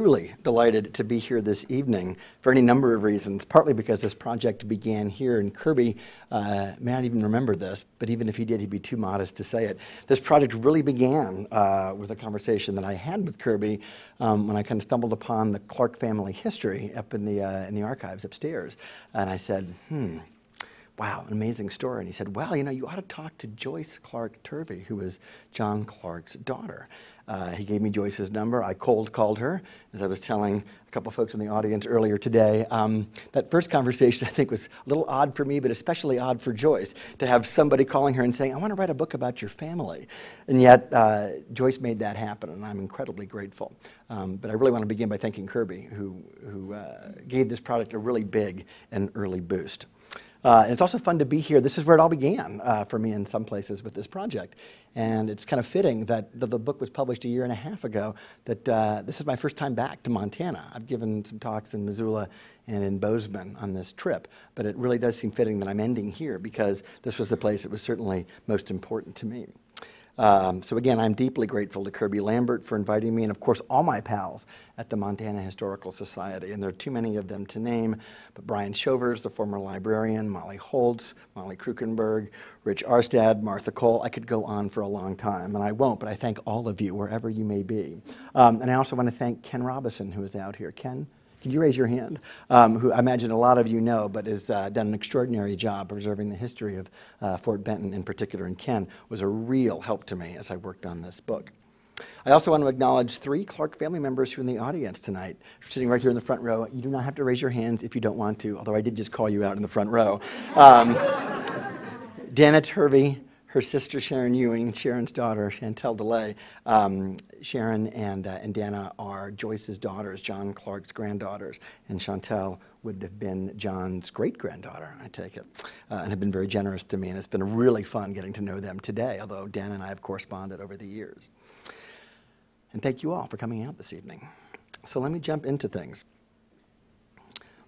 truly delighted to be here this evening for any number of reasons. Partly because this project began here, and Kirby uh, may not even remember this, but even if he did, he'd be too modest to say it. This project really began uh, with a conversation that I had with Kirby um, when I kind of stumbled upon the Clark family history up in the uh, in the archives upstairs, and I said, "Hmm." wow, an amazing story. And he said, well, you know, you ought to talk to Joyce Clark Turvey, who was John Clark's daughter. Uh, he gave me Joyce's number. I cold called her, as I was telling a couple folks in the audience earlier today. Um, that first conversation, I think, was a little odd for me, but especially odd for Joyce to have somebody calling her and saying, I want to write a book about your family. And yet, uh, Joyce made that happen, and I'm incredibly grateful. Um, but I really want to begin by thanking Kirby, who, who uh, gave this product a really big and early boost. Uh, and it's also fun to be here. This is where it all began uh, for me in some places with this project. And it's kind of fitting that the, the book was published a year and a half ago, that uh, this is my first time back to Montana. I've given some talks in Missoula and in Bozeman on this trip, but it really does seem fitting that I'm ending here because this was the place that was certainly most important to me. Um, so again, I'm deeply grateful to Kirby Lambert for inviting me, and of course, all my pals at the Montana Historical Society. And there are too many of them to name, but Brian Shovers, the former librarian, Molly Holz, Molly Kruckenberg, Rich Aarstad, Martha Kohl. I could go on for a long time, and I won't, but I thank all of you, wherever you may be. Um, and I also want to thank Ken Robison, who is out here. Ken? Can you raise your hand? Um, who I imagine a lot of you know, but has uh, done an extraordinary job preserving the history of uh, Fort Benton in particular. And Ken was a real help to me as I worked on this book. I also want to acknowledge three Clark family members who are in the audience tonight, sitting right here in the front row. You do not have to raise your hands if you don't want to, although I did just call you out in the front row. Um, Dana Turvey, her sister Sharon Ewing, Sharon's daughter Chantel DeLay. Um, Sharon and, uh, and Dana are Joyce's daughters, John Clark's granddaughters, and Chantel would have been John's great granddaughter, I take it, uh, and have been very generous to me. And it's been really fun getting to know them today, although Dana and I have corresponded over the years. And thank you all for coming out this evening. So let me jump into things.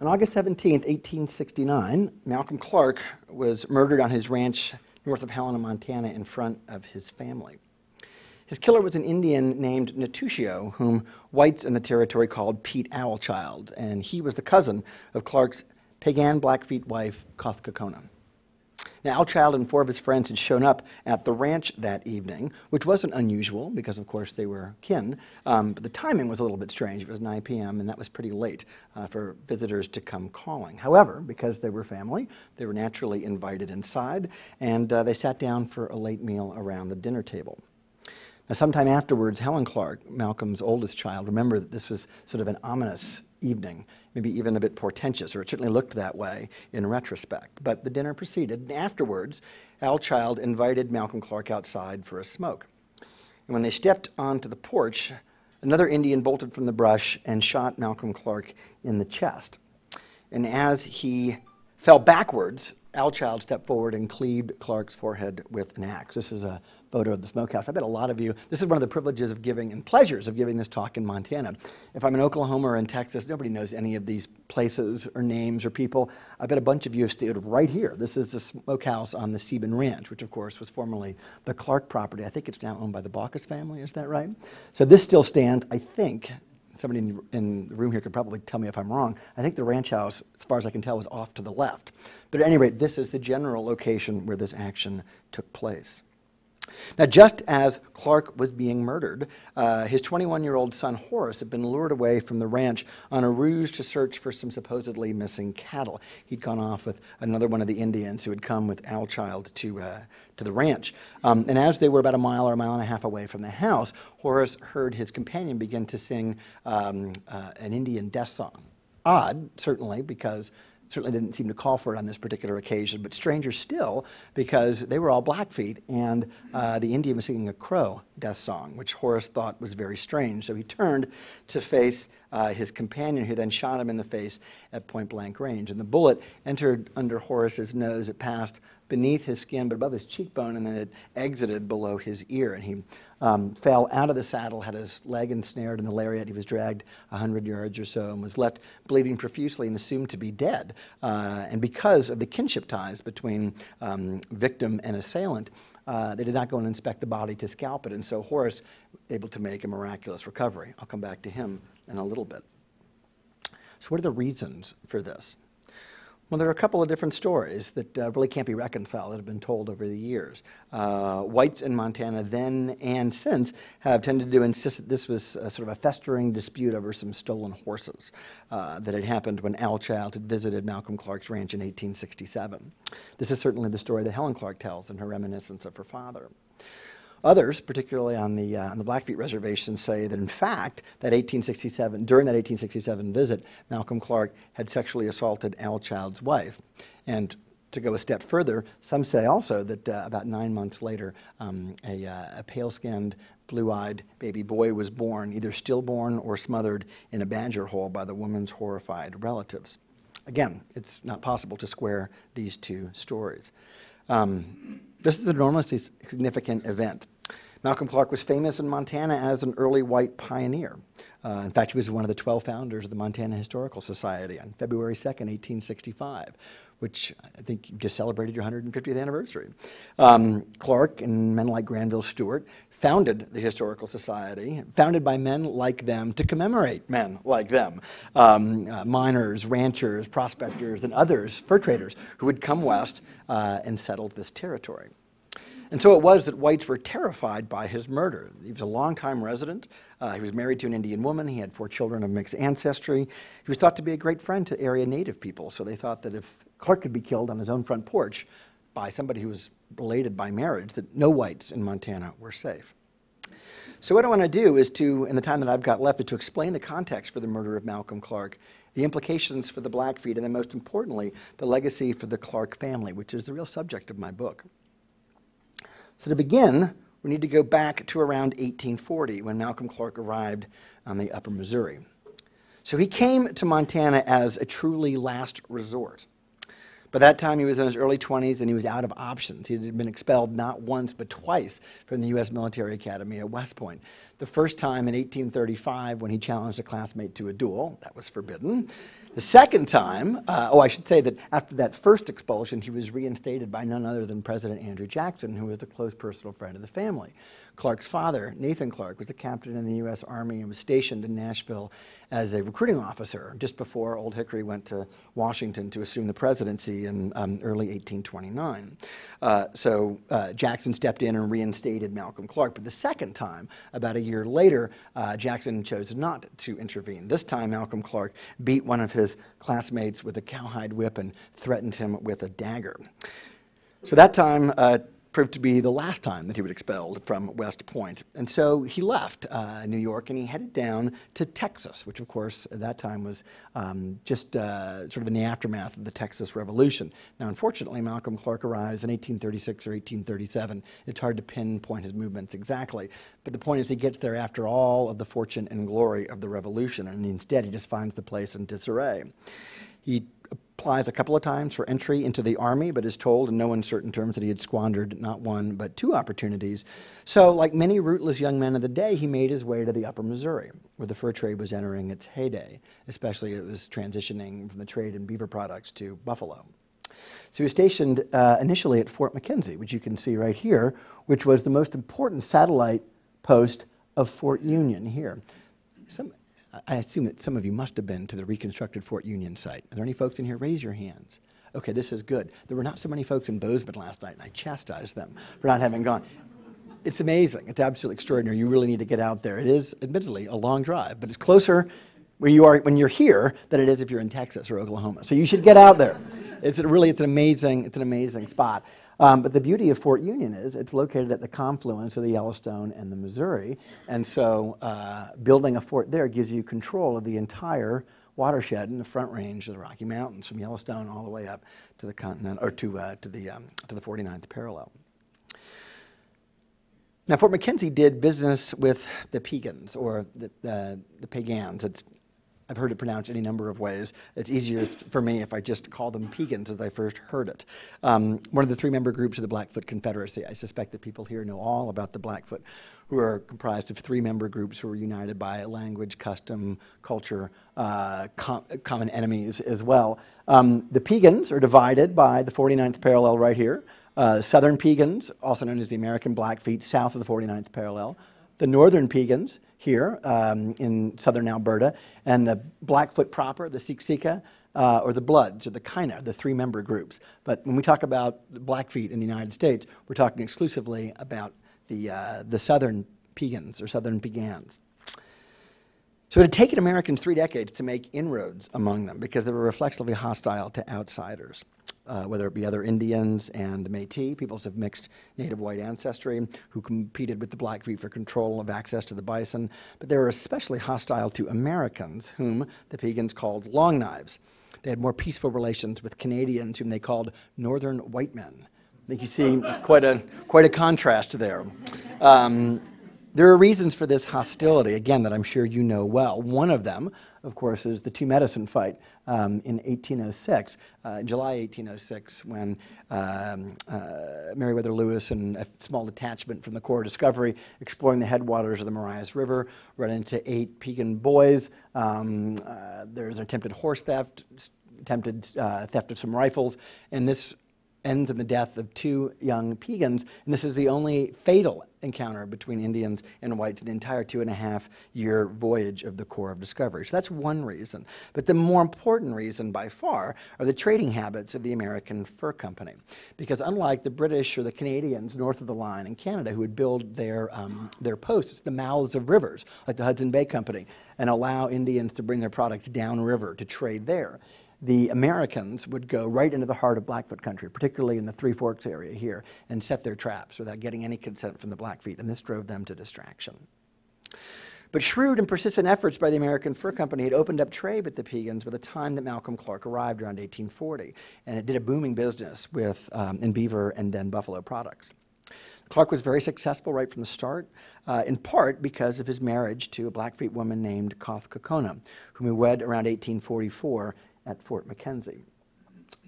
On August 17, 1869, Malcolm Clark was murdered on his ranch north of Helena, Montana, in front of his family. His killer was an Indian named Netusio, whom whites in the territory called Pete Owlchild, and he was the cousin of Clark's Piegan Blackfeet wife, Kothkakona. Now, Owlchild and four of his friends had shown up at the ranch that evening, which wasn't unusual because, of course, they were kin. Um, but the timing was a little bit strange. It was 9 p.m., and that was pretty late uh, for visitors to come calling. However, because they were family, they were naturally invited inside, and uh, they sat down for a late meal around the dinner table. Now, sometime afterwards, Helen Clark, Malcolm's oldest child, remembered that this was sort of an ominous evening, maybe even a bit portentous, or it certainly looked that way in retrospect. But the dinner proceeded, and afterwards, Owlchild invited Malcolm Clark outside for a smoke. And when they stepped onto the porch, another Indian bolted from the brush and shot Malcolm Clark in the chest. And as he fell backwards, Owlchild stepped forward and cleaved Clark's forehead with an axe. This is a photo of the smokehouse. I bet a lot of you, this is one of the privileges of giving and pleasures of giving this talk in Montana. If I'm in Oklahoma or in Texas, nobody knows any of these places or names or people. I bet a bunch of you have stayed right here. This is the smokehouse on the Sieben Ranch, which of course was formerly the Clark property. I think it's now owned by the Baucus family, is that right? So this still stands, I think, somebody in the, room here could probably tell me if I'm wrong. I think the ranch house, as far as I can tell, was off to the left. But at any rate, this is the general location where this action took place. Now, just as Clark was being murdered, uh, his 21 year old son Horace had been lured away from the ranch on a ruse to search for some supposedly missing cattle. He'd gone off with another one of the Indians who had come with Owlchild to, uh, to the ranch. Um, and as they were about a mile or a mile and a half away from the house, Horace heard his companion begin to sing um, uh, an Indian death song. Odd, certainly, because certainly didn't seem to call for it on this particular occasion, but stranger still because they were all Blackfeet and uh, the Indian was singing a Crow death song, which Horace thought was very strange. So he turned to face uh, his companion, who then shot him in the face at point blank range. And the bullet entered under Horace's nose. It passed beneath his skin, but above his cheekbone, and then it exited below his ear. And he um, fell out of the saddle, had his leg ensnared in the lariat. He was dragged 100 yards or so and was left bleeding profusely and assumed to be dead. Uh, and because of the kinship ties between um, victim and assailant, uh, they did not go and inspect the body to scalp it. And so Horace able to make a miraculous recovery. I'll come back to him in a little bit. So, what are the reasons for this? Well, there are a couple of different stories that uh, really can't be reconciled that have been told over the years. Uh, whites in Montana then and since have tended to insist that this was a, sort of a festering dispute over some stolen horses uh, that had happened when Owlchild had visited Malcolm Clark's ranch in 1867. This is certainly the story that Helen Clark tells in her reminiscence of her father. Others, particularly on the, uh, on the Blackfeet Reservation, say that in fact, that 1867, during that 1867 visit, Malcolm Clark had sexually assaulted Owlchild's wife. And to go a step further, some say also that uh, about nine months later, um, a, uh, a pale skinned, blue eyed baby boy was born, either stillborn or smothered in a badger hole by the woman's horrified relatives. Again, it's not possible to square these two stories. Um, this is an enormously significant event. Malcolm Clark was famous in Montana as an early white pioneer. Uh, in fact, he was one of the 12 founders of the Montana Historical Society on February 2nd, 1865, which I think you just celebrated your 150th anniversary. Um, Clark and men like Granville Stewart founded the Historical Society, founded by men like them to commemorate men like them um, uh, miners, ranchers, prospectors, and others, fur traders, who would come west uh, and settle this territory. And so it was that whites were terrified by his murder. He was a longtime resident. Uh, he was married to an Indian woman. He had four children of mixed ancestry. He was thought to be a great friend to area native people. So they thought that if Clark could be killed on his own front porch by somebody who was related by marriage, that no whites in Montana were safe. So what I want to do is to, in the time that I've got left, is to explain the context for the murder of Malcolm Clark, the implications for the Blackfeet, and then most importantly, the legacy for the Clark family, which is the real subject of my book. So to begin, we need to go back to around 1840 when Malcolm Clark arrived on the upper Missouri. So he came to Montana as a truly last resort. By that time, he was in his early 20s and he was out of options. He had been expelled not once, but twice from the U.S. Military Academy at West Point. The first time in 1835 when he challenged a classmate to a duel, that was forbidden. The second time, uh, oh, I should say that after that first expulsion, he was reinstated by none other than President Andrew Jackson, who was a close personal friend of the family. Clark's father, Nathan Clark, was a captain in the U.S. Army and was stationed in Nashville as a recruiting officer just before Old Hickory went to Washington to assume the presidency in um, early 1829. Uh, so uh, Jackson stepped in and reinstated Malcolm Clark. But the second time, about a year later, uh, Jackson chose not to intervene. This time, Malcolm Clark beat one of his classmates with a cowhide whip and threatened him with a dagger. So that time, uh, proved to be the last time that he was expelled from West Point. And so he left uh, New York and he headed down to Texas, which, of course, at that time was um, just uh, sort of in the aftermath of the Texas Revolution. Now, unfortunately, Malcolm Clark arrives in 1836 or 1837. It's hard to pinpoint his movements exactly. But the point is, he gets there after all of the fortune and glory of the Revolution, and instead he just finds the place in disarray. He applies a couple of times for entry into the Army, but is told in no uncertain terms that he had squandered not one, but two opportunities. So, like many rootless young men of the day, he made his way to the upper Missouri, where the fur trade was entering its heyday, especially it was transitioning from the trade in beaver products to buffalo. So he was stationed uh, initially at Fort McKenzie, which you can see right here, which was the most important satellite post of Fort Union here. Some, I assume that some of you must have been to the reconstructed Fort Union site. Are there any folks in here? Raise your hands. Okay, this is good. There were not so many folks in Bozeman last night, and I chastised them for not having gone. It's amazing. It's absolutely extraordinary. You really need to get out there. It is, admittedly, a long drive, but it's closer where you are when you're here than it is if you're in Texas or Oklahoma. So you should get out there. It's really, it's an amazing, it's an amazing spot. Um, but the beauty of Fort Union is it's located at the confluence of the Yellowstone and the Missouri. And so uh, building a fort there gives you control of the entire watershed in the front range of the Rocky Mountains from Yellowstone all the way up to the continent or to, uh, to, the, um, to the 49th parallel. Now, Fort McKenzie did business with the Piegans or the, the Piegans. It's I've heard it pronounced any number of ways. It's easier for me if I just call them Piegans as I first heard it. Um, one of the three member groups of the Blackfoot Confederacy. I suspect that people here know all about the Blackfoot, who are comprised of three member groups who are united by language, custom, culture, uh, com- common enemies as well. Um, the Piegans are divided by the 49th parallel right here. Uh, Southern Piegans, also known as the American Blackfeet, south of the 49th parallel. The Northern Piegans, here um, in southern Alberta, and the Blackfoot proper, the Siksika, uh, or the Bloods, or the Kainai, the three member groups. But when we talk about Blackfeet in the United States, we're talking exclusively about the, uh, the southern Piegans or southern Piegans. So it had taken Americans three decades to make inroads among them because they were reflexively hostile to outsiders, uh, whether it be other Indians and Métis, peoples of mixed native white ancestry, who competed with the Blackfeet for control of access to the bison. But they were especially hostile to Americans, whom the Piegans called Long Knives. They had more peaceful relations with Canadians, whom they called Northern White Men. I think you see quite a, quite a contrast there. Um, there are reasons for this hostility, again, that I'm sure you know well. One of them, of course, is the Two Medicine fight um, in 1806, uh, July 1806, when um, uh, Meriwether Lewis and a small detachment from the Corps of Discovery exploring the headwaters of the Marias River run into eight Piegan boys. Um, uh, there's an attempted horse theft, attempted uh, theft of some rifles, and this ends in the death of two young Piegans, and this is the only fatal encounter between Indians and whites in the entire two and a half year voyage of the Corps of Discovery. So that's one reason. But the more important reason by far are the trading habits of the American Fur Company. Because unlike the British or the Canadians north of the line in Canada who would build their, um, their posts, the mouths of rivers, like the Hudson Bay Company, and allow Indians to bring their products downriver to trade there the Americans would go right into the heart of Blackfoot country, particularly in the Three Forks area here, and set their traps without getting any consent from the Blackfeet, and this drove them to distraction. But shrewd and persistent efforts by the American Fur Company had opened up trade with the Piegans by the time that Malcolm Clark arrived around 1840, and it did a booming business with um, in beaver and then buffalo products. Clark was very successful right from the start, uh, in part because of his marriage to a Blackfeet woman named Koth Kokona, whom he wed around 1844 at Fort McKenzie.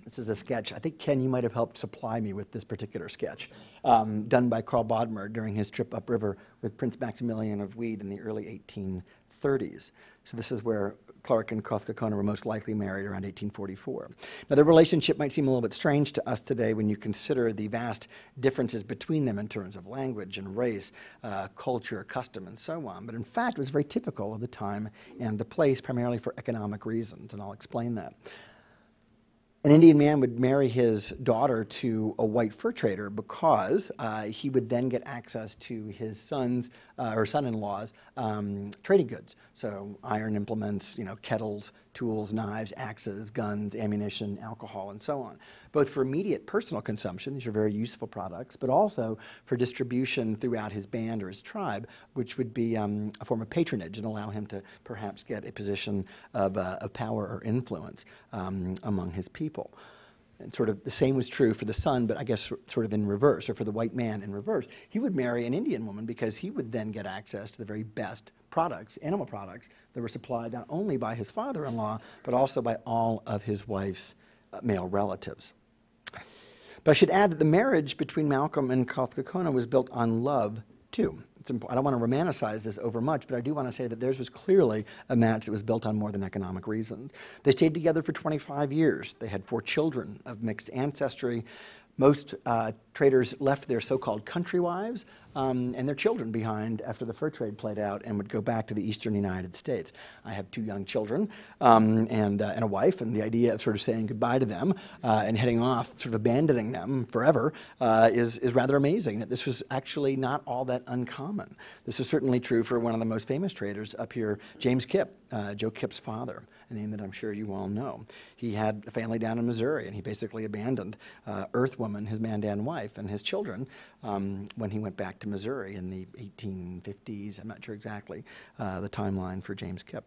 This is a sketch. I think, Ken, you might have helped supply me with this particular sketch, um, done by Carl Bodmer during his trip upriver with Prince Maximilian of Wied in the early 1830s. So this is where Clark and Koth Kokona were most likely married around 1844. Now, the relationship might seem a little bit strange to us today when you consider the vast differences between them in terms of language and race, uh, culture, custom, and so on. But in fact, it was very typical of the time and the place, primarily for economic reasons, and I'll explain that. An Indian man would marry his daughter to a white fur trader because uh, he would then get access to his son's uh, or son-in-law's um, trading goods. So iron implements, you know, kettles, tools, knives, axes, guns, ammunition, alcohol, and so on. Both for immediate personal consumption, these are very useful products, but also for distribution throughout his band or his tribe, which would be um, a form of patronage and allow him to perhaps get a position of, uh, of power or influence um, among his people. And sort of the same was true for the son, but I guess sort of in reverse, or for the white man in reverse. He would marry an Indian woman because he would then get access to the very best products, animal products, that were supplied not only by his father in law, but also by all of his wife's uh, male relatives. But I should add that the marriage between Malcolm and Kothkokona was built on love, too. I don't want to romanticize this over much, but I do want to say that theirs was clearly a match that was built on more than economic reasons. They stayed together for 25 years. They had four children of mixed ancestry. Most uh, traders left their so-called country wives um, and their children behind after the fur trade played out and would go back to the eastern United States. I have two young children um, and, uh, and a wife, and the idea of sort of saying goodbye to them uh, and heading off, sort of abandoning them forever, uh, is, is rather amazing. That this was actually not all that uncommon. This is certainly true for one of the most famous traders up here, James Kipp, uh, Joe Kipp's father a name that I'm sure you all know. He had a family down in Missouri, and he basically abandoned uh, Earthwoman, his Mandan wife, and his children um, when he went back to Missouri in the 1850s. I'm not sure exactly uh, the timeline for James Kipp.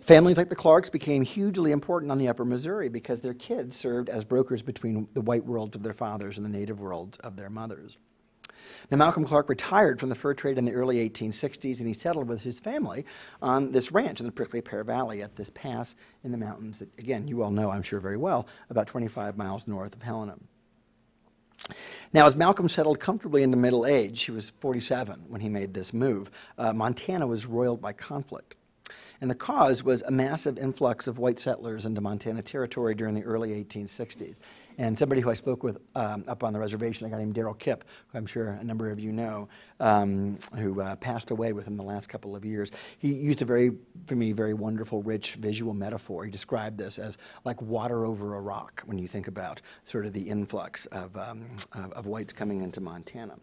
Families like the Clarks became hugely important on the upper Missouri because their kids served as brokers between the white world of their fathers and the native world of their mothers. Now, Malcolm Clark retired from the fur trade in the early 1860s, and he settled with his family on this ranch in the Prickly Pear Valley at this pass in the mountains that, again, you all know, I'm sure, very well, about 25 miles north of Helena. Now, as Malcolm settled comfortably into middle age, he was 47 when he made this move, uh, Montana was roiled by conflict. And the cause was a massive influx of white settlers into Montana Territory during the early 1860s. And somebody who I spoke with um, up on the reservation, a guy named Darrell Kipp, who I'm sure a number of you know, um, who uh, passed away within the last couple of years, he used a very, for me, very wonderful, rich visual metaphor. He described this as like water over a rock when you think about sort of the influx of, um, of, of whites coming into Montana.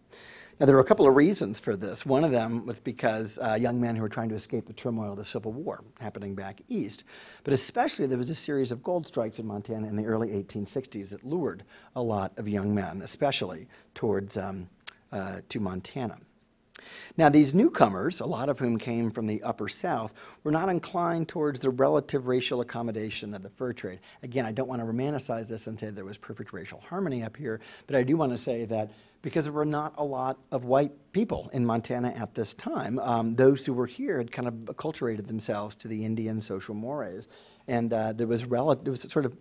Now, there were a couple of reasons for this. One of them was because uh, young men who were trying to escape the turmoil of the Civil War happening back east. But especially, there was a series of gold strikes in Montana in the early 1860s that lured a lot of young men, especially towards um, uh, to Montana. Now, these newcomers, a lot of whom came from the upper South, were not inclined towards the relative racial accommodation of the fur trade. Again, I don't want to romanticize this and say there was perfect racial harmony up here, but I do want to say that because there were not a lot of white people in Montana at this time, um, those who were here had kind of acculturated themselves to the Indian social mores. And uh, there was relative, was sort of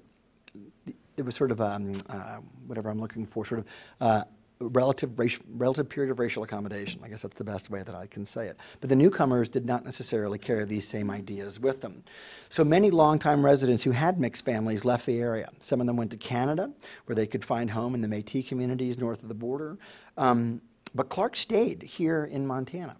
there was sort of um, uh, whatever I'm looking for, sort of uh, relative, relative period of racial accommodation. I guess that's the best way that I can say it. But the newcomers did not necessarily carry these same ideas with them. So many longtime residents who had mixed families left the area. Some of them went to Canada, where they could find home in the Métis communities north of the border. Um, but Clark stayed here in Montana.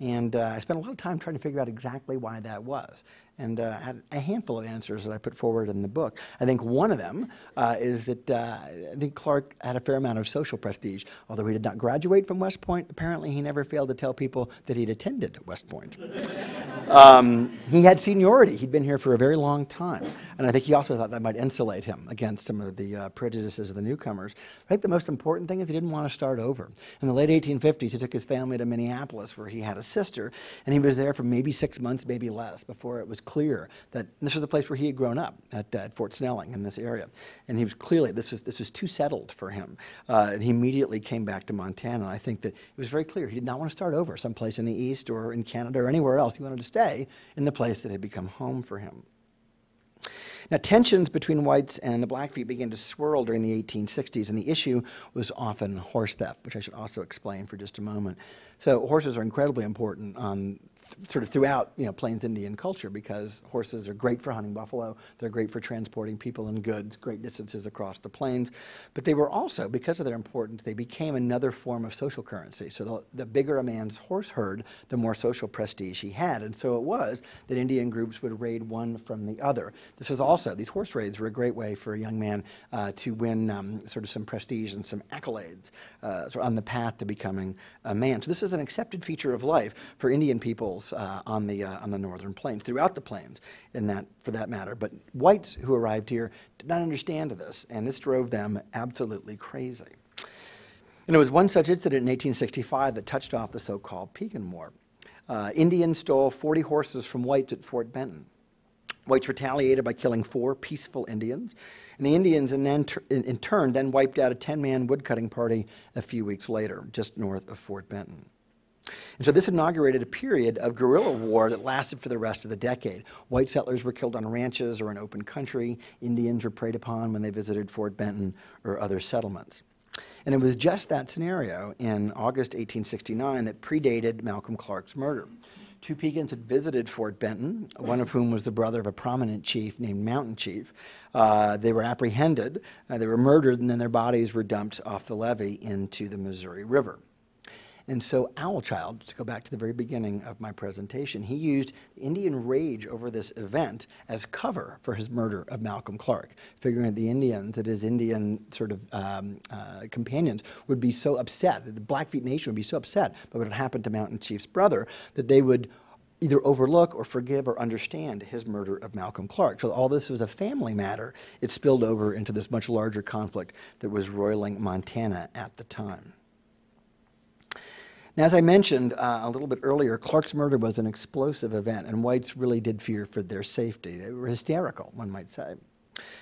And uh, I spent a lot of time trying to figure out exactly why that was and uh, had a handful of answers that I put forward in the book. I think one of them uh, is that uh, I think Clark had a fair amount of social prestige. Although he did not graduate from West Point, apparently he never failed to tell people that he'd attended West Point. um, he had seniority. He'd been here for a very long time. And I think he also thought that might insulate him against some of the uh, prejudices of the newcomers. I think the most important thing is he didn't want to start over. In the late 1850s, he took his family to Minneapolis, where he had a sister, and he was there for maybe six months, maybe less, before it was clear that this was the place where he had grown up at, at Fort Snelling in this area. And he was clearly, this was, this was too settled for him. Uh, and he immediately came back to Montana. I think that it was very clear he did not want to start over someplace in the East or in Canada or anywhere else. He wanted to stay in the place that had become home for him. Now, tensions between whites and the Blackfeet began to swirl during the 1860s, and the issue was often horse theft, which I should also explain for just a moment. So, horses are incredibly important um, sort of throughout you know Plains Indian culture because horses are great for hunting buffalo, they're great for transporting people and goods great distances across the plains, but they were also because of their importance they became another form of social currency. So the, the bigger a man's horse herd, the more social prestige he had, and so it was that Indian groups would raid one from the other. This is also these horse raids were a great way for a young man uh, to win um, sort of some prestige and some accolades uh, on the path to becoming a man. So this is an accepted feature of life for Indian uh, on, the, uh, on the northern plains, throughout the plains, in that, for that matter. But whites who arrived here did not understand this, and this drove them absolutely crazy. And it was one such incident in 1865 that touched off the so called Piegan War. Uh, Indians stole 40 horses from whites at Fort Benton. Whites retaliated by killing four peaceful Indians, and the Indians in, then, in turn then wiped out a 10 man woodcutting party a few weeks later, just north of Fort Benton. And so this inaugurated a period of guerrilla war that lasted for the rest of the decade. White settlers were killed on ranches or in open country. Indians were preyed upon when they visited Fort Benton or other settlements. And it was just that scenario in August 1869 that predated Malcolm Clark's murder. Two Piegans had visited Fort Benton, one of whom was the brother of a prominent chief named Mountain Chief. Uh, they were apprehended, uh, they were murdered, and then their bodies were dumped off the levee into the Missouri River. And so Owlchild, to go back to the very beginning of my presentation, he used Indian rage over this event as cover for his murder of Malcolm Clark, figuring that the Indians, that his Indian sort of um, uh, companions, would be so upset, that the Blackfeet Nation would be so upset by what had happened to Mountain Chief's brother, that they would either overlook or forgive or understand his murder of Malcolm Clark. So all this was a family matter. It spilled over into this much larger conflict that was roiling Montana at the time. Now, as I mentioned uh, a little bit earlier, Clark's murder was an explosive event, and whites really did fear for their safety. They were hysterical, one might say.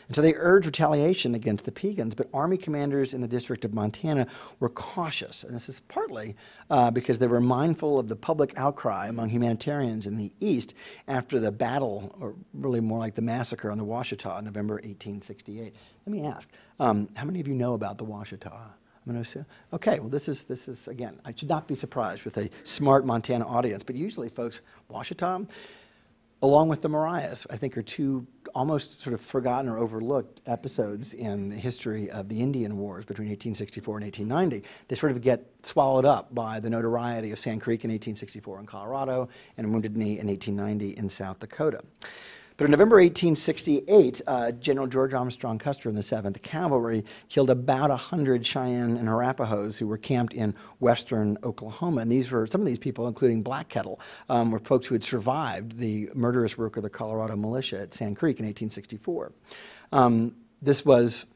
And so they urged retaliation against the Piegans, but Army commanders in the District of Montana were cautious. And this is partly uh, because they were mindful of the public outcry among humanitarians in the East after the battle, or really more like the massacre on the Washita in November 1868. Let me ask, um, how many of you know about the Washita? I'm going to say, okay, well, this is, this is, again, I should not be surprised with a smart Montana audience, but usually, folks, Washita, along with the Marias, I think are two almost sort of forgotten or overlooked episodes in the history of the Indian Wars between 1864 and 1890. They sort of get swallowed up by the notoriety of Sand Creek in 1864 in Colorado and Wounded Knee in 1890 in South Dakota. But in November 1868, uh, General George Armstrong Custer in the 7th Cavalry killed about 100 Cheyenne and Arapahoes who were camped in western Oklahoma. And these were, some of these people, including Black Kettle, um, were folks who had survived the murderous work of the Colorado militia at Sand Creek in 1864. Um, this was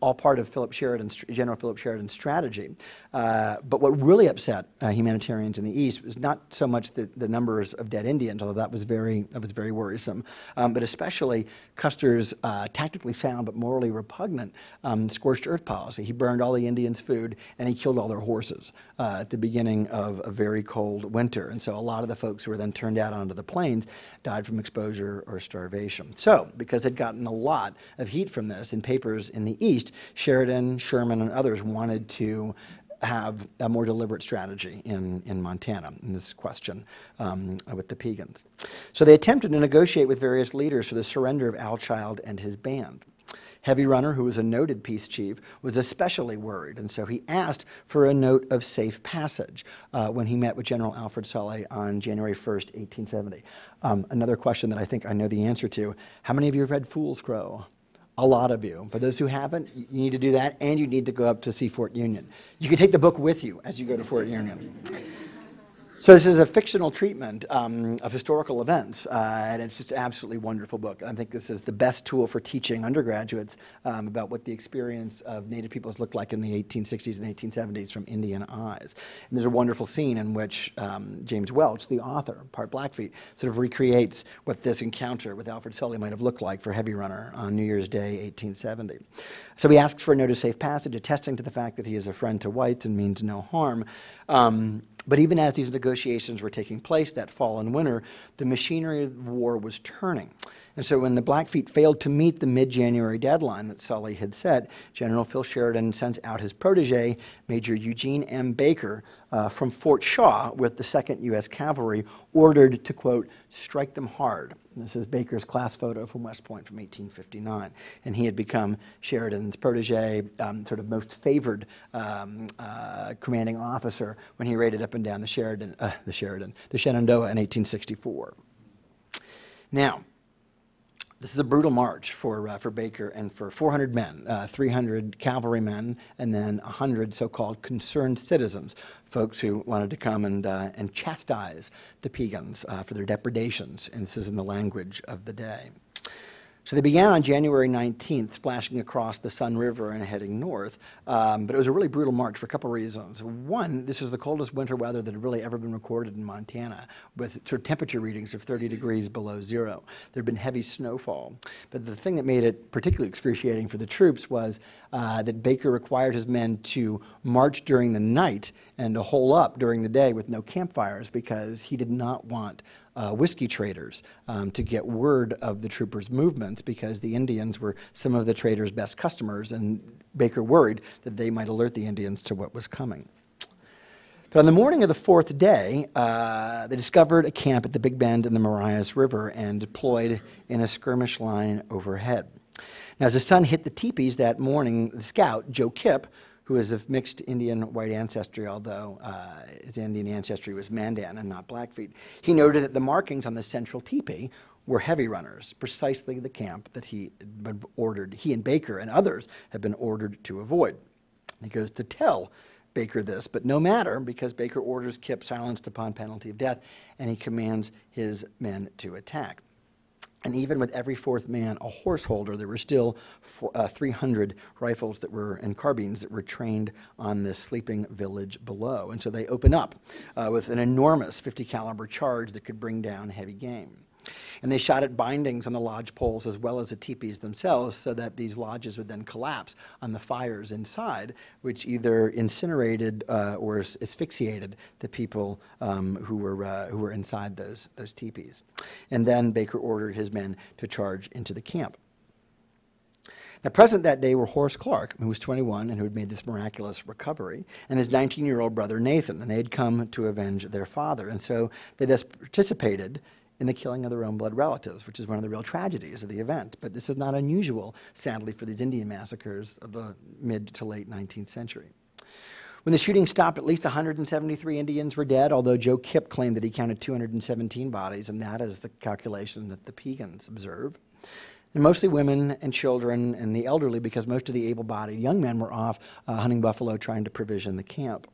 all part of Philip Sheridan's, General Philip Sheridan's strategy. Uh, but what really upset uh, humanitarians in the East was not so much the, the numbers of dead Indians, although that was very, that was very worrisome, um, but especially Custer's uh, tactically sound but morally repugnant um, scorched earth policy. He burned all the Indians' food and he killed all their horses uh, at the beginning of a very cold winter. And so a lot of the folks who were then turned out onto the plains died from exposure or starvation. So, because they'd gotten a lot of heat from this in papers in the East, Sheridan, Sherman, and others wanted to have a more deliberate strategy in, in Montana in this question um, with the Piegans. So they attempted to negotiate with various leaders for the surrender of Owlchild and his band. Heavy Runner, who was a noted peace chief, was especially worried, and so he asked for a note of safe passage uh, when he met with General Alfred Sully on January 1st, 1870. Um, another question that I think I know the answer to how many of you have read Fool's Crow? A lot of you. For those who haven't, you need to do that, and you need to go up to see Fort Union. You can take the book with you as you go to Fort Union. So this is a fictional treatment um, of historical events, uh, and it's just an absolutely wonderful book. I think this is the best tool for teaching undergraduates um, about what the experience of Native peoples looked like in the 1860s and 1870s from Indian eyes. And there's a wonderful scene in which um, James Welch, the author, part Blackfeet, sort of recreates what this encounter with Alfred Sully might have looked like for Heavy Runner on New Year's Day, 1870. So he asks for a notice of safe passage, attesting to the fact that he is a friend to whites and means no harm. Um, but even as these negotiations were taking place that fall and winter, the machinery of war was turning. And so when the Blackfeet failed to meet the mid January deadline that Sully had set, General Phil Sheridan sends out his protege, Major Eugene M. Baker, uh, from Fort Shaw with the 2nd U.S. Cavalry, ordered to, quote, strike them hard. This is Baker's class photo from West Point from 1859. And he had become Sheridan's protege, um, sort of most favored um, uh, commanding officer when he raided up and down the Sheridan, uh, the Sheridan, the Shenandoah in 1864. Now, this is a brutal march for, uh, for Baker and for 400 men, uh, 300 cavalrymen, and then 100 so called concerned citizens, folks who wanted to come and, uh, and chastise the Piegans uh, for their depredations. And this is in the language of the day. So they began on January 19th, splashing across the Sun River and heading north. Um, but it was a really brutal march for a couple reasons. One, this was the coldest winter weather that had really ever been recorded in Montana, with sort of temperature readings of 30 degrees below zero. There had been heavy snowfall. But the thing that made it particularly excruciating for the troops was uh, that Baker required his men to march during the night and to hole up during the day with no campfires because he did not want uh, whiskey traders um, to get word of the troopers' movements because the Indians were some of the traders' best customers, and Baker worried that they might alert the Indians to what was coming. But on the morning of the fourth day, uh, they discovered a camp at the Big Bend in the Marias River and deployed in a skirmish line overhead. Now, as the sun hit the teepees that morning, the scout, Joe Kipp, who is of mixed Indian white ancestry, although uh, his Indian ancestry was Mandan and not Blackfeet. He noted that the markings on the central teepee were heavy runners, precisely the camp that he had been ordered, he and Baker and others had been ordered to avoid. he goes to tell Baker this, but no matter, because Baker orders Kipp silenced upon penalty of death, and he commands his men to attack. And even with every fourth man a horse holder, there were still four, uh, 300 rifles that were and carbines that were trained on this sleeping village below. And so they open up uh, with an enormous 50 caliber charge that could bring down heavy game. And they shot at bindings on the lodge poles as well as the teepees themselves so that these lodges would then collapse on the fires inside, which either incinerated uh, or asphyxiated the people um, who, were, uh, who were inside those, those teepees. And then Baker ordered his men to charge into the camp. Now, present that day were Horace Clark, who was 21 and who had made this miraculous recovery, and his 19 year old brother Nathan, and they had come to avenge their father. And so they just participated in the killing of their own blood relatives, which is one of the real tragedies of the event. But this is not unusual, sadly, for these Indian massacres of the mid to late 19th century. When the shooting stopped, at least 173 Indians were dead, although Joe Kipp claimed that he counted 217 bodies, and that is the calculation that the Piegans observe and mostly women and children and the elderly because most of the able bodied young men were off uh, hunting buffalo trying to provision the camp.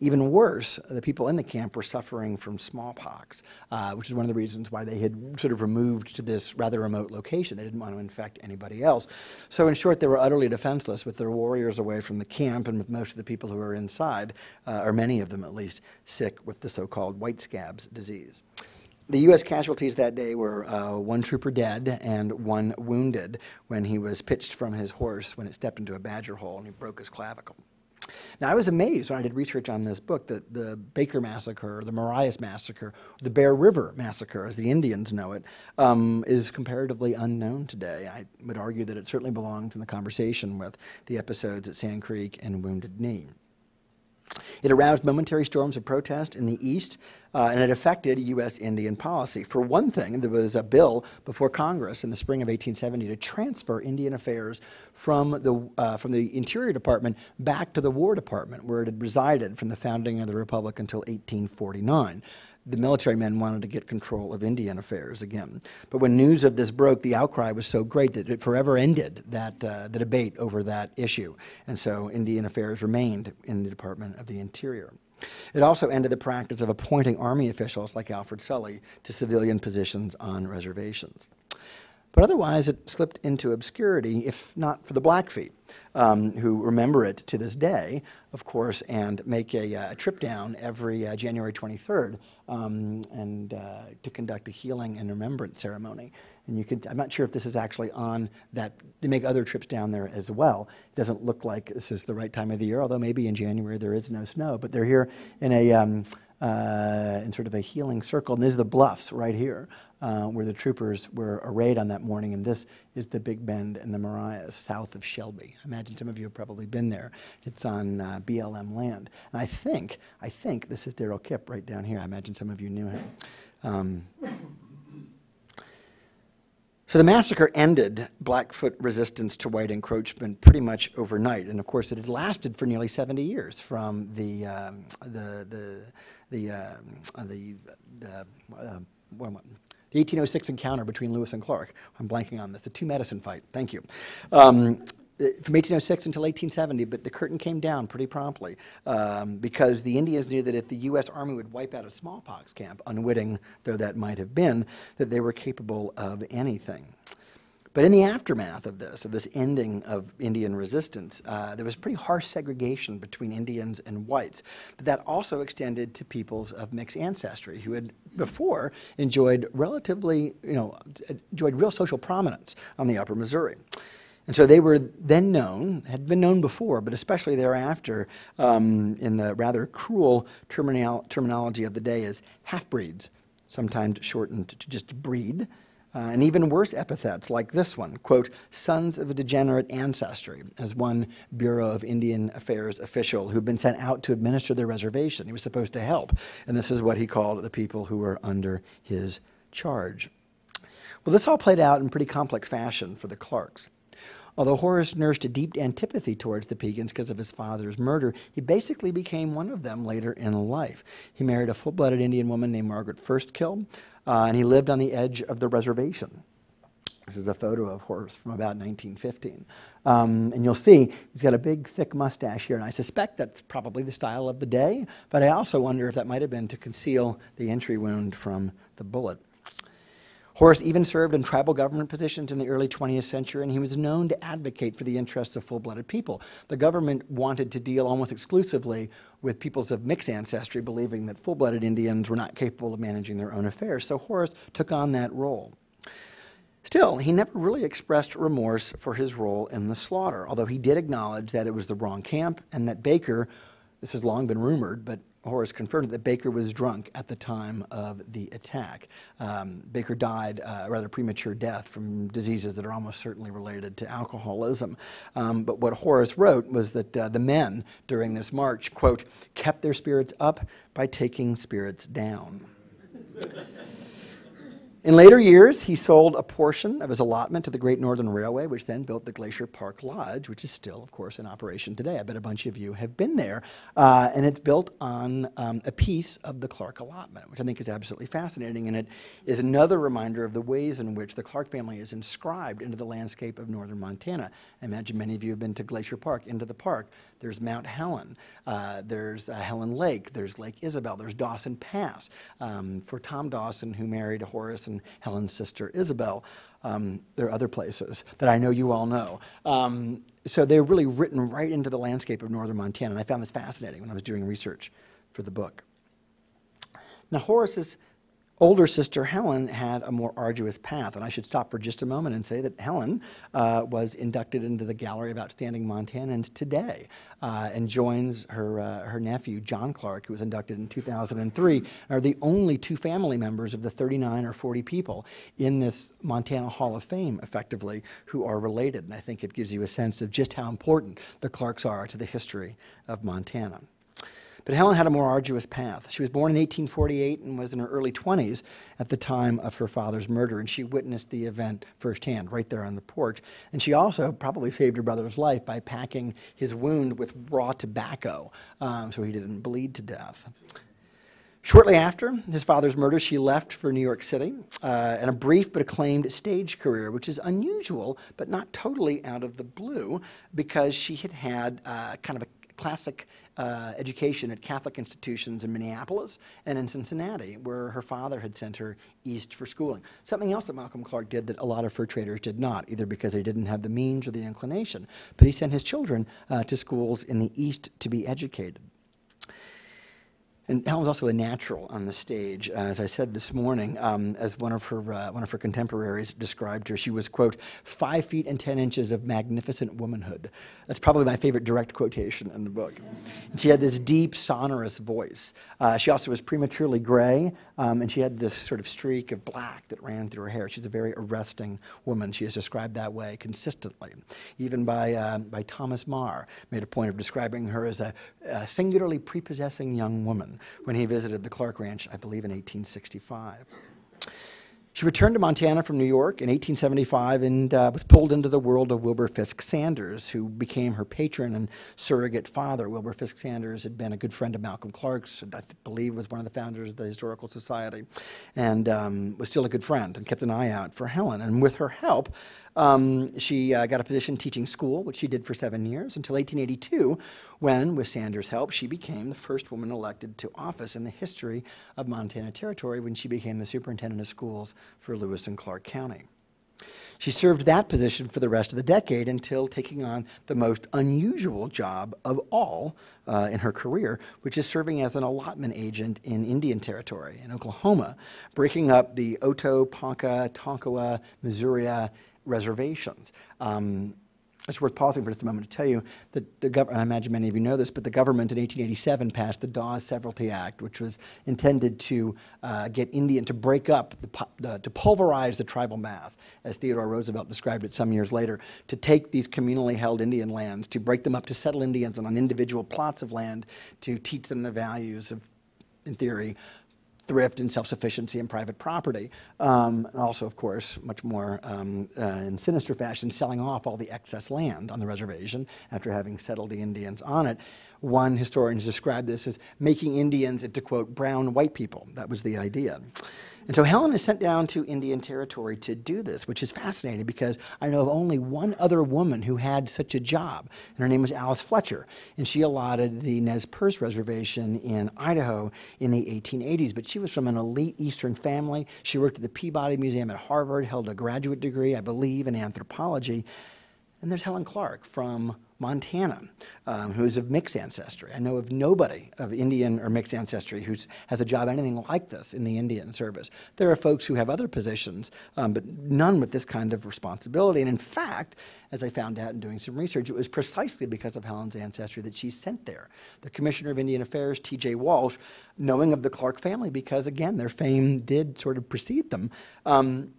Even worse, the people in the camp were suffering from smallpox, uh, which is one of the reasons why they had sort of removed to this rather remote location. They didn't want to infect anybody else. So, in short, they were utterly defenseless with their warriors away from the camp and with most of the people who were inside, uh, or many of them at least, sick with the so called white scabs disease. The U.S. casualties that day were uh, one trooper dead and one wounded when he was pitched from his horse when it stepped into a badger hole and he broke his clavicle. Now, I was amazed when I did research on this book that the Baker Massacre, the Marias Massacre, the Bear River Massacre, as the Indians know it, um, is comparatively unknown today. I would argue that it certainly belongs in the conversation with the episodes at Sand Creek and Wounded Knee. It aroused momentary storms of protest in the East, uh, and it affected U.S. Indian policy. For one thing, there was a bill before Congress in the spring of 1870 to transfer Indian affairs from the, uh, from the Interior Department back to the War Department, where it had resided from the founding of the Republic until 1849 the military men wanted to get control of Indian affairs again. But when news of this broke, the outcry was so great that it forever ended that, uh, the debate over that issue. And so Indian affairs remained in the Department of the Interior. It also ended the practice of appointing Army officials like Alfred Sully to civilian positions on reservations. But otherwise, it slipped into obscurity, if not for the Blackfeet, um, who remember it to this day, of course, and make a, uh, trip down every uh, January 23rd um, and uh, to conduct a healing and remembrance ceremony. And you could, I'm not sure if this is actually on that, they make other trips down there as well. It doesn't look like this is the right time of the year, although maybe in January there is no snow, but they're here in a, um, uh, in sort of a healing circle. And these are the bluffs right here uh, where the troopers were arrayed on that morning. And this is the Big Bend and the Marias south of Shelby. I imagine some of you have probably been there. It's on uh, BLM land. And I think, I think this is Darrell Kipp right down here. I imagine some of you knew him. Um, so the massacre ended Blackfoot resistance to white encroachment pretty much overnight, and of course it had lasted for nearly 70 years from the um, the the the uh, the, the uh, the 1806 encounter between Lewis and Clark. I'm blanking on this. The two medicine fight. Thank you. Um, from 1806 until 1870, but the curtain came down pretty promptly um, because the Indians knew that if the U.S. Army would wipe out a smallpox camp, unwitting though that might have been, that they were capable of anything. But in the aftermath of this, of this ending of Indian resistance, uh, there was pretty harsh segregation between Indians and whites. But that also extended to peoples of mixed ancestry who had before enjoyed relatively, you know, enjoyed real social prominence on the upper Missouri. And so they were then known, had been known before, but especially thereafter, um, in the rather cruel terminology of the day, as half breeds, sometimes shortened to just breed uh, and even worse epithets like this one, quote, sons of a degenerate ancestry, as one Bureau of Indian Affairs official who'd been sent out to administer the reservation. He was supposed to help, and this is what he called the people who were under his charge. Well, this all played out in pretty complex fashion for the Clarks. Although Horace nursed a deep antipathy towards the Piegans because of his father's murder, he basically became one of them later in life. He married a full blooded Indian woman named Margaret Firstkill, uh, and he lived on the edge of the reservation. This is a photo of Horace from about 1915. Um, and you'll see he's got a big, thick mustache here, and I suspect that's probably the style of the day, but I also wonder if that might have been to conceal the entry wound from the bullet. Horace even served in tribal government positions in the early 20th century, and he was known to advocate for the interests of full blooded people. The government wanted to deal almost exclusively with peoples of mixed ancestry, believing that full blooded Indians were not capable of managing their own affairs. So Horace took on that role. Still, he never really expressed remorse for his role in the slaughter, although he did acknowledge that it was the wrong camp and that Baker, this has long been rumored, but Horace confirmed that Baker was drunk at the time of the attack. Um, Baker died uh, a rather premature death from diseases that are almost certainly related to alcoholism. Um, but what Horace wrote was that uh, the men during this march, quote, kept their spirits up by taking spirits down. In later years, he sold a portion of his allotment to the Great Northern Railway, which then built the Glacier Park Lodge, which is still, of course, in operation today. I bet a bunch of you have been there. Uh, and it's built on um, a piece of the Clark allotment, which I think is absolutely fascinating. And it is another reminder of the ways in which the Clark family is inscribed into the landscape of northern Montana. I imagine many of you have been to Glacier Park, into the park. There's Mount Helen, uh, there's uh, Helen Lake, there's Lake Isabel, there's Dawson Pass. Um, for Tom Dawson, who married Horace and Helen's sister Isabel. Um, there are other places that I know you all know. Um, so they're really written right into the landscape of northern Montana, and I found this fascinating when I was doing research for the book. Now, Horace's older sister Helen had a more arduous path, and I should stop for just a moment and say that Helen uh, was inducted into the Gallery of Outstanding Montanans today uh, and joins her, uh, her nephew, John Clark, who was inducted in 2003, are the only two family members of the 39 or 40 people in this Montana Hall of Fame, effectively, who are related. And I think it gives you a sense of just how important the Clarks are to the history of Montana. But Helen had a more arduous path. She was born in 1848 and was in her early 20s at the time of her father's murder, and she witnessed the event firsthand right there on the porch. And she also probably saved her brother's life by packing his wound with raw tobacco um, so he didn't bleed to death. Shortly after his father's murder, she left for New York City uh, and a brief but acclaimed stage career, which is unusual but not totally out of the blue because she had had uh, kind of a classic uh, education at Catholic institutions in Minneapolis and in Cincinnati, where her father had sent her east for schooling. Something else that Malcolm Clark did that a lot of fur traders did not, either because they didn't have the means or the inclination, but he sent his children uh, to schools in the east to be educated. And Helen was also a natural on the stage. Uh, as I said this morning, um, as one of her uh, one of her contemporaries described her, she was quote five feet and ten inches of magnificent womanhood. That's probably my favorite direct quotation in the book. And she had this deep, sonorous voice. Uh, she also was prematurely gray, um, and she had this sort of streak of black that ran through her hair. She's a very arresting woman. She is described that way consistently, even by uh, by Thomas Meagher made a point of describing her as a, a singularly prepossessing young woman when he visited the Clark Ranch, I believe in 1865. She returned to Montana from New York in 1875 and uh, was pulled into the world of Wilbur Fisk Sanders, who became her patron and surrogate father. Wilbur Fisk Sanders had been a good friend of Malcolm Clark's, I believe was one of the founders of the Historical Society, and um, was still a good friend and kept an eye out for Helen. And with her help, um, she uh, got a position teaching school, which she did for seven years, until 1882, when, with Sanders' help, she became the first woman elected to office in the history of Montana Territory when she became the superintendent of schools for Lewis and Clark County. She served that position for the rest of the decade until taking on the most unusual job of all uh, in her career, which is serving as an allotment agent in Indian Territory in Oklahoma, breaking up the Oto, Ponca, Tonkawa, Missouri reservations. Um, it's worth pausing for just a moment to tell you that the government, I imagine many of you know this, but the government in 1887 passed the Dawes Severalty Act, which was intended to uh, get Indian, to break up, the, the, to pulverize the tribal mass, as Theodore Roosevelt described it some years later, to take these communally held Indian lands, to break them up, to settle Indians on individual plots of land, to teach them the values of, in theory, thrift and self-sufficiency and private property. Um, and also, of course, much more um, uh, in sinister fashion, selling off all the excess land on the reservation after having settled the Indians on it. One historian has described this as making Indians into, quote, brown white people. That was the idea. And so Helen is sent down to Indian Territory to do this, which is fascinating because I know of only one other woman who had such a job, and her name was Alice Fletcher. And she allotted the Nez Perce Reservation in Idaho in the 1880s. But she was from an elite Eastern family. She worked at the Peabody Museum at Harvard, held a graduate degree, I believe, in anthropology. And there's Helen Clark from Montana, um, who is of mixed ancestry. I know of nobody of Indian or mixed ancestry who has a job anything like this in the Indian service. There are folks who have other positions, um, but none with this kind of responsibility. And in fact, as I found out in doing some research, it was precisely because of Helen's ancestry that she's sent there. The Commissioner of Indian Affairs, T.J. Walsh, knowing of the Clark family, because again, their fame did sort of precede them, um,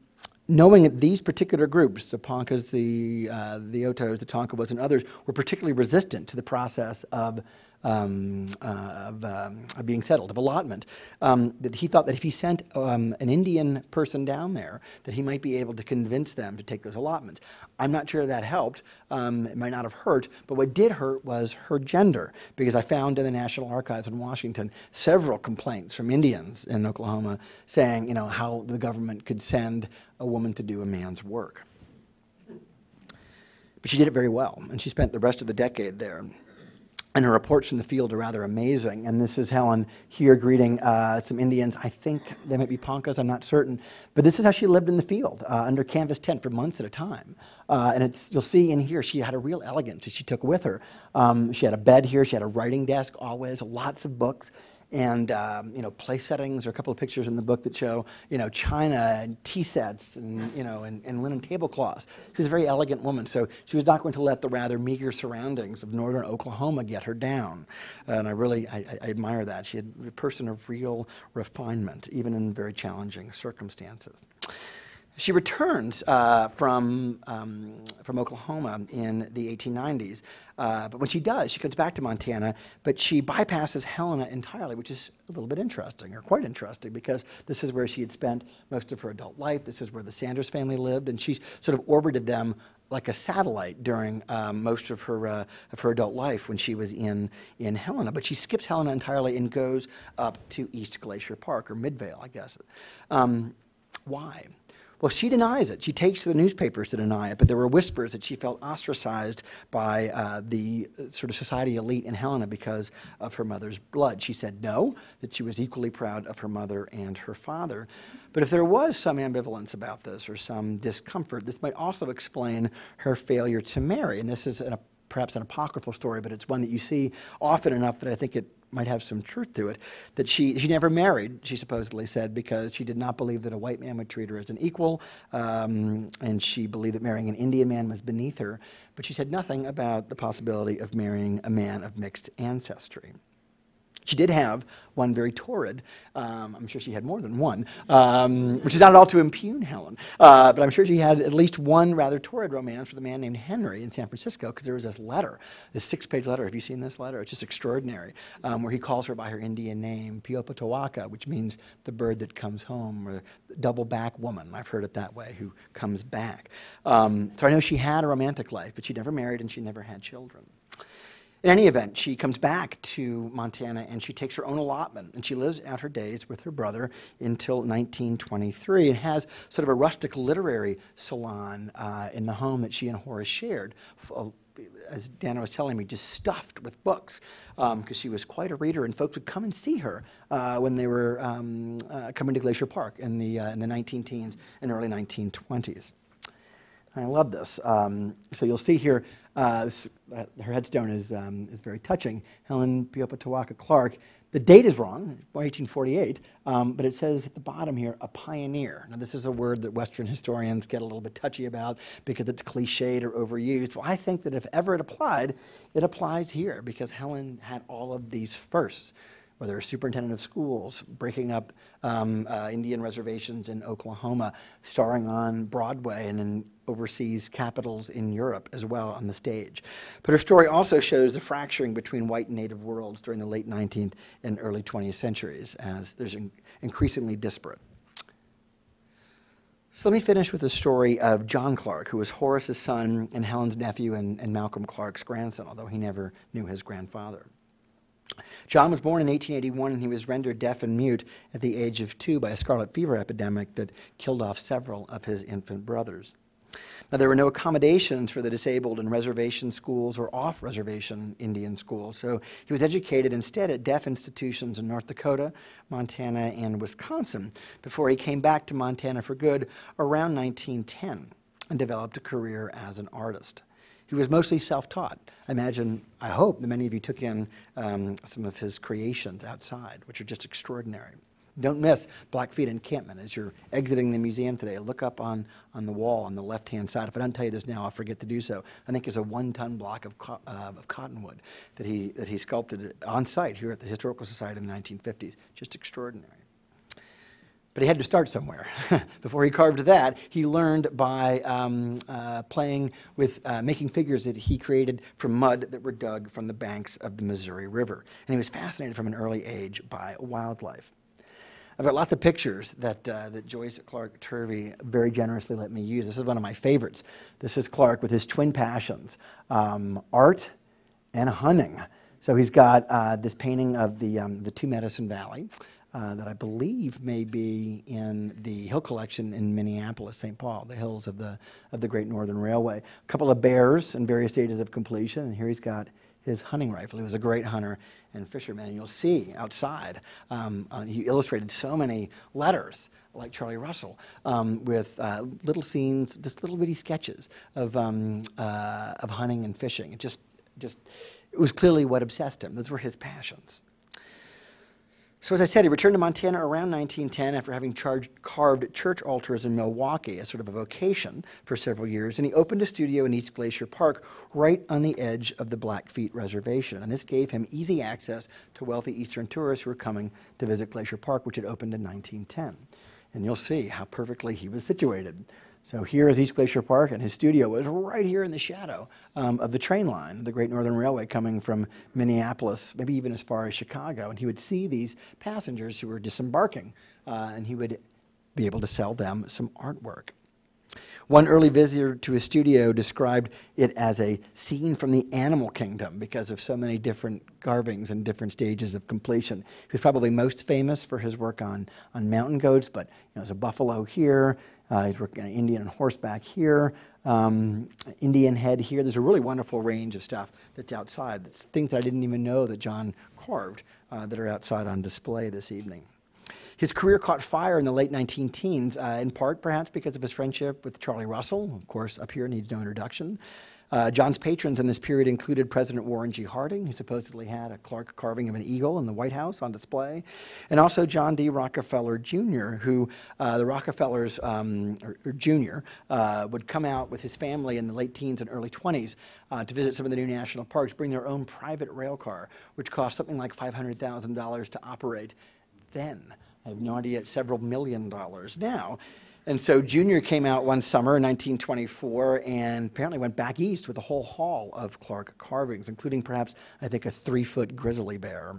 knowing that these particular groups, the Poncas, the, uh, the Otos, the Tonkawas, and others, were particularly resistant to the process of um, uh, of, um, of being settled, of allotment, um, that he thought that if he sent um, an Indian person down there, that he might be able to convince them to take those allotments. I'm not sure that helped. Um, it might not have hurt, but what did hurt was her gender, because I found in the National Archives in Washington several complaints from Indians in Oklahoma saying, you know, how the government could send a woman to do a man's work. But she did it very well, and she spent the rest of the decade there. And her reports from the field are rather amazing. And this is Helen here greeting uh, some Indians. I think they might be Poncas, I'm not certain. But this is how she lived in the field uh, under canvas tent for months at a time. Uh, and you'll see in here, she had a real elegance that she took with her. Um, she had a bed here, she had a writing desk always, lots of books and um, you know play settings. Are a couple of pictures in the book that show you know china and tea sets and you know and, and linen tablecloths. She was a very elegant woman, so she was not going to let the rather meager surroundings of northern Oklahoma get her down. And I really I, I admire that. She had a person of real refinement, even in very challenging circumstances. She returns uh, from, um, from Oklahoma in the 1890s. Uh, but when she does, she comes back to Montana, but she bypasses Helena entirely, which is a little bit interesting, or quite interesting, because this is where she had spent most of her adult life. This is where the Sanders family lived, and she's sort of orbited them like a satellite during um, most of her, uh, of her adult life when she was in, in Helena. But she skips Helena entirely and goes up to East Glacier Park, or Midvale, I guess. Um, why? Well, she denies it. She takes to the newspapers to deny it, but there were whispers that she felt ostracized by uh, the sort of society elite in Helena because of her mother's blood. She said no, that she was equally proud of her mother and her father. But if there was some ambivalence about this or some discomfort, this might also explain her failure to marry. And this is an, perhaps an apocryphal story, but it's one that you see often enough that I think it might have some truth to it, that she, she never married, she supposedly said, because she did not believe that a white man would treat her as an equal, um, and she believed that marrying an Indian man was beneath her. But she said nothing about the possibility of marrying a man of mixed ancestry. She did have one very torrid, um, I'm sure she had more than one, um, which is not at all to impugn Helen, uh, but I'm sure she had at least one rather torrid romance with a man named Henry in San Francisco because there was this letter, this six page letter. Have you seen this letter? It's just extraordinary, um, where he calls her by her Indian name, Piopatawaka, which means the bird that comes home, or double back woman. I've heard it that way, who comes back. Um, so I know she had a romantic life, but she never married and she never had children. In any event, she comes back to Montana and she takes her own allotment and she lives out her days with her brother until 1923 and has sort of a rustic literary salon uh, in the home that she and Horace shared. Uh, as Dana was telling me, just stuffed with books because um, she was quite a reader, and folks would come and see her uh, when they were um, uh, coming to Glacier Park in the, uh, in the 19 teens and early 1920s. I love this. Um, so you'll see here, uh, uh, her headstone is, um, is very touching. Helen Piopatawaka Clark. The date is wrong, 1848, um, but it says at the bottom here, a pioneer. Now, this is a word that Western historians get a little bit touchy about because it's cliched or overused. Well, I think that if ever it applied, it applies here because Helen had all of these firsts whether a superintendent of schools, breaking up um, uh, Indian reservations in Oklahoma, starring on Broadway and in overseas capitals in Europe as well on the stage. But her story also shows the fracturing between white and native worlds during the late 19th and early 20th centuries as there's in increasingly disparate. So let me finish with the story of John Clark, who was Horace's son and Helen's nephew and, and Malcolm Clark's grandson, although he never knew his grandfather. John was born in 1881 and he was rendered deaf and mute at the age of two by a scarlet fever epidemic that killed off several of his infant brothers. Now, there were no accommodations for the disabled in reservation schools or off reservation Indian schools, so he was educated instead at deaf institutions in North Dakota, Montana, and Wisconsin before he came back to Montana for good around 1910 and developed a career as an artist. He was mostly self-taught. I imagine, I hope that many of you took in um, some of his creations outside, which are just extraordinary. Don't miss Blackfeet encampment as you're exiting the museum today. Look up on, on the wall on the left-hand side. If I don't tell you this now, I'll forget to do so. I think it's a one-ton block of, co uh, of cottonwood that he, that he sculpted on site here at the Historical Society in the 1950s. Just extraordinary. But he had to start somewhere. Before he carved that, he learned by um, uh, playing with uh, making figures that he created from mud that were dug from the banks of the Missouri River. And he was fascinated from an early age by wildlife. I've got lots of pictures that, uh, that Joyce Clark Turvey very generously let me use. This is one of my favorites. This is Clark with his twin passions um, art and hunting. So he's got uh, this painting of the, um, the Two Medicine Valley uh, that I believe may be in the Hill Collection in Minneapolis, St. Paul, the hills of the, of the Great Northern Railway. A couple of bears in various stages of completion, and here he's got his hunting rifle. He was a great hunter and fisherman, and you'll see outside, um, uh, he illustrated so many letters like Charlie Russell, um, with uh, little scenes, just little bitty sketches of, um, uh, of hunting and fishing. It just, just, it was clearly what obsessed him. Those were his passions. So, as I said, he returned to Montana around 1910 after having charged, carved church altars in Milwaukee as sort of a vocation for several years. And he opened a studio in East Glacier Park right on the edge of the Blackfeet Reservation. And this gave him easy access to wealthy Eastern tourists who were coming to visit Glacier Park, which had opened in 1910. And you'll see how perfectly he was situated. So here is East Glacier Park, and his studio was right here in the shadow um, of the train line, the Great Northern Railway coming from Minneapolis, maybe even as far as Chicago. And he would see these passengers who were disembarking, uh, and he would be able to sell them some artwork. One early visitor to his studio described it as a scene from the animal kingdom because of so many different carvings and different stages of completion. He was probably most famous for his work on, on mountain goats, but you know, there's a buffalo here, uh, he's working on Indian horseback here, um, Indian head here. There's a really wonderful range of stuff that's outside. That's things that I didn't even know that John carved uh, that are outside on display this evening. His career caught fire in the late 19 teens, uh, in part perhaps because of his friendship with Charlie Russell. Of course, up here needs no introduction. Uh, John's patrons in this period included President Warren G. Harding, who supposedly had a Clark carving of an eagle in the White House on display, and also John D. Rockefeller Jr., who uh, the Rockefellers, um, or, or Jr., uh, would come out with his family in the late teens and early 20s uh, to visit some of the new national parks, bring their own private rail car, which cost something like $500,000 to operate then. I have no idea, it's several million dollars now. And so Junior came out one summer in 1924 and apparently went back east with a whole haul of Clark carvings, including perhaps, I think, a three foot grizzly bear.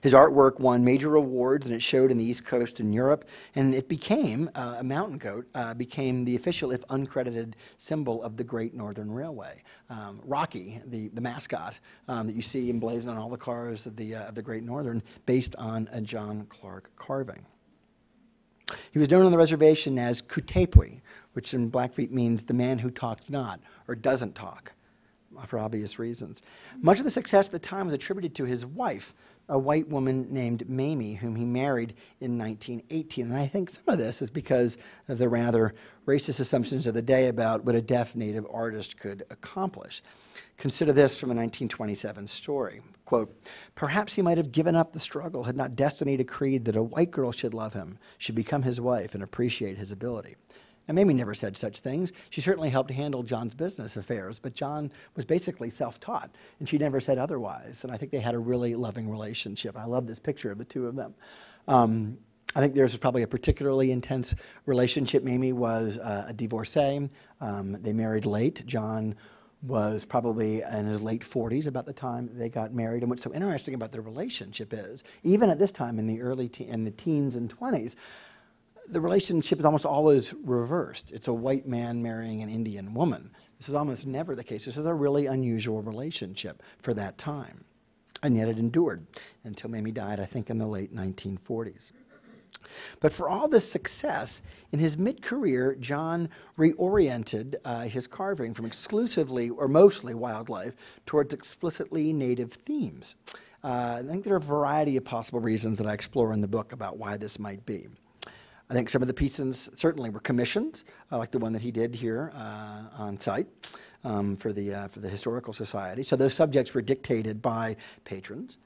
His artwork won major awards and it showed in the East Coast and Europe, and it became uh, a mountain goat, uh, became the official, if uncredited, symbol of the Great Northern Railway. Um, Rocky, the, the mascot um, that you see emblazoned on all the cars of the, uh, of the Great Northern, based on a John Clark carving. He was known on the reservation as Kutepwi, which in Blackfeet means the man who talks not or doesn't talk, uh, for obvious reasons. Much of the success at the time was attributed to his wife, a white woman named Mamie, whom he married in 1918. And I think some of this is because of the rather racist assumptions of the day about what a deaf native artist could accomplish. Consider this from a 1927 story. Quote, Perhaps he might have given up the struggle had not destiny decreed that a white girl should love him, should become his wife, and appreciate his ability. And Mamie never said such things. She certainly helped handle John's business affairs, but John was basically self taught, and she never said otherwise. And I think they had a really loving relationship. I love this picture of the two of them. Um, I think theirs was probably a particularly intense relationship. Mamie was uh, a divorcee. Um, they married late. John was probably in his late 40s about the time they got married. And what's so interesting about their relationship is, even at this time in the early te- in the teens and 20s, the relationship is almost always reversed. It's a white man marrying an Indian woman. This is almost never the case. This is a really unusual relationship for that time. And yet it endured until Mamie died, I think, in the late 1940s. But for all this success, in his mid career, John reoriented uh, his carving from exclusively or mostly wildlife towards explicitly native themes. Uh, I think there are a variety of possible reasons that I explore in the book about why this might be. I think some of the pieces certainly were commissions, uh, like the one that he did here uh, on site um, for, the, uh, for the Historical Society. So those subjects were dictated by patrons.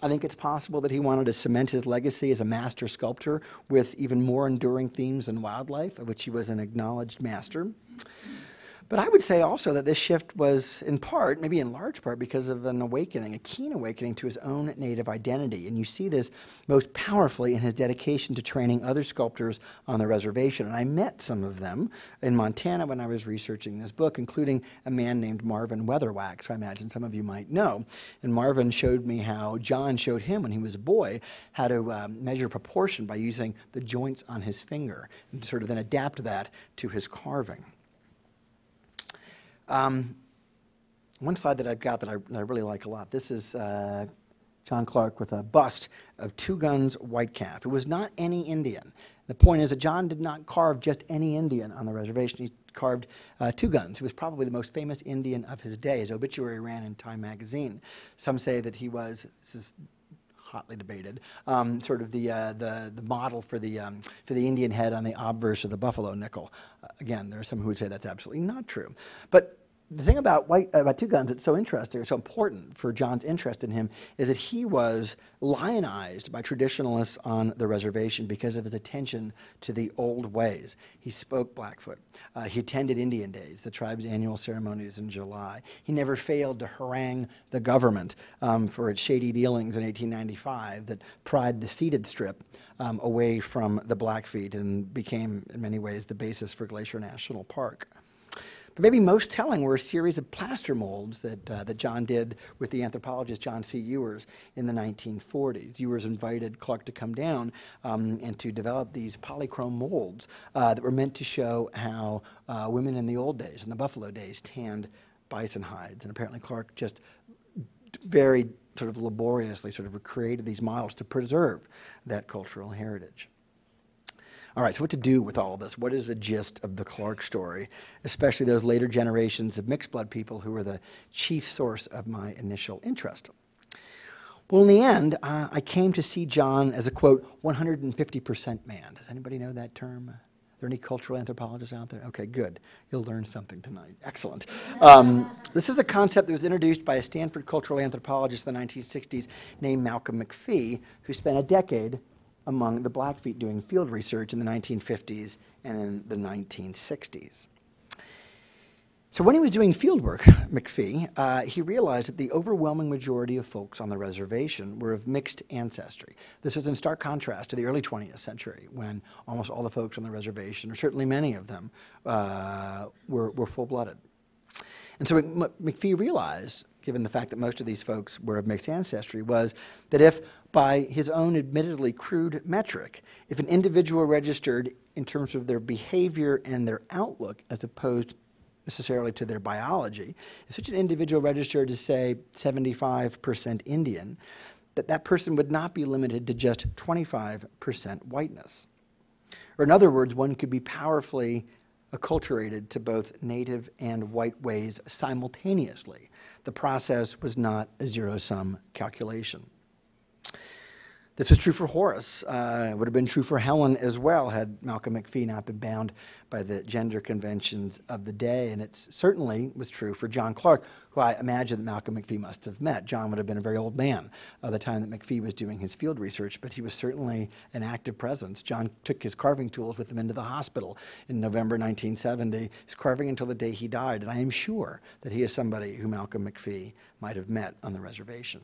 I think it's possible that he wanted to cement his legacy as a master sculptor with even more enduring themes than wildlife, of which he was an acknowledged master. But I would say also that this shift was in part, maybe in large part, because of an awakening, a keen awakening to his own native identity. And you see this most powerfully in his dedication to training other sculptors on the reservation. And I met some of them in Montana when I was researching this book, including a man named Marvin Weatherwax, I imagine some of you might know. And Marvin showed me how John showed him when he was a boy how to um, measure proportion by using the joints on his finger and sort of then adapt that to his carving. Um, one slide that I've got that I, that I, really like a lot. This is uh, John Clark with a bust of Two Guns White Calf. It was not any Indian. The point is that John did not carve just any Indian on the reservation. He carved uh, Two Guns, He was probably the most famous Indian of his day. His obituary ran in Time magazine. Some say that he was, this is hotly debated, um, sort of the, uh, the, the model for the, um, for the Indian head on the obverse of the buffalo nickel. Uh, again, there are some who would say that's absolutely not true. But the thing about white about two guns that's so interesting or so important for John's interest in him is that he was lionized by traditionalists on the reservation because of his attention to the old ways. He spoke Blackfoot. Uh, he attended Indian Days, the tribe's annual ceremonies in July. He never failed to harangue the government um, for its shady dealings in 1895 that pried the ceded strip um, away from the Blackfeet and became, in many ways, the basis for Glacier National Park. But maybe most telling were a series of plaster molds that, uh, that John did with the anthropologist John C. Ewers in the 1940s. Ewers invited Clark to come down um, and to develop these polychrome molds uh, that were meant to show how uh, women in the old days, in the buffalo days, tanned bison hides. And apparently Clark just very sort of laboriously sort of recreated these models to preserve that cultural heritage. All right, so what to do with all this? What is the gist of the Clark story, especially those later generations of mixed blood people who were the chief source of my initial interest? Well, in the end, uh, I came to see John as a quote, 150% man. Does anybody know that term? Are there any cultural anthropologists out there? Okay, good. You'll learn something tonight. Excellent. Um, this is a concept that was introduced by a Stanford cultural anthropologist in the 1960s named Malcolm McFee, who spent a decade among the Blackfeet doing field research in the 1950s and in the 1960s. So when he was doing field work, McFee, uh, he realized that the overwhelming majority of folks on the reservation were of mixed ancestry. This was in stark contrast to the early 20th century, when almost all the folks on the reservation, or certainly many of them, uh, were, were full-blooded. And so McFee realized given the fact that most of these folks were of mixed ancestry, was that if, by his own admittedly crude metric, if an individual registered in terms of their behavior and their outlook as opposed necessarily to their biology, if such an individual registered as, say, 75% Indian, that that person would not be limited to just 25% whiteness. Or in other words, one could be powerfully acculturated to both native and white ways simultaneously. The process was not a zero sum calculation. This was true for Horace. Uh, it would have been true for Helen as well had Malcolm McFee not been bound by the gender conventions of the day. And it certainly was true for John Clark, who I imagine that Malcolm McFee must have met. John would have been a very old man at the time that McFee was doing his field research, but he was certainly an active presence. John took his carving tools with him into the hospital in November 1970. He's carving until the day he died. And I am sure that he is somebody who Malcolm McFee might have met on the reservation.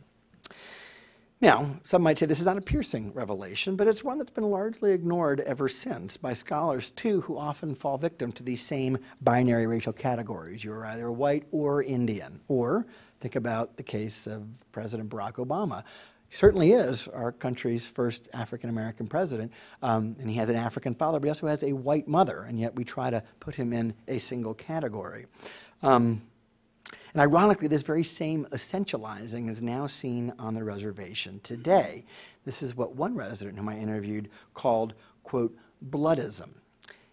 Now, some might say this is not a piercing revelation, but it's one that's been largely ignored ever since by scholars, too, who often fall victim to these same binary racial categories. You're either white or Indian. Or think about the case of President Barack Obama. He certainly is our country's first African American president, um, and he has an African father, but he also has a white mother, and yet we try to put him in a single category. Um, and ironically, this very same essentializing is now seen on the reservation today. This is what one resident whom I interviewed called, quote, bloodism.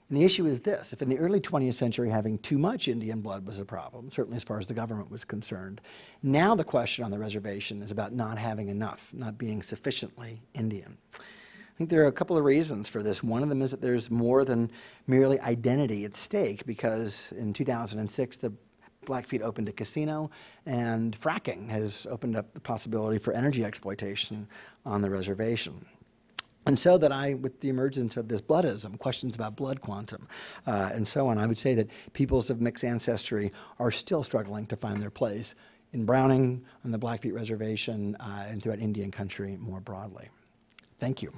And the issue is this if in the early 20th century having too much Indian blood was a problem, certainly as far as the government was concerned, now the question on the reservation is about not having enough, not being sufficiently Indian. I think there are a couple of reasons for this. One of them is that there's more than merely identity at stake because in 2006 the Blackfeet opened a casino, and fracking has opened up the possibility for energy exploitation on the reservation. And so that I, with the emergence of this bloodism, questions about blood quantum, uh, and so on, I would say that peoples of mixed ancestry are still struggling to find their place in Browning, on the Blackfeet Reservation, uh, and throughout Indian country more broadly. Thank you.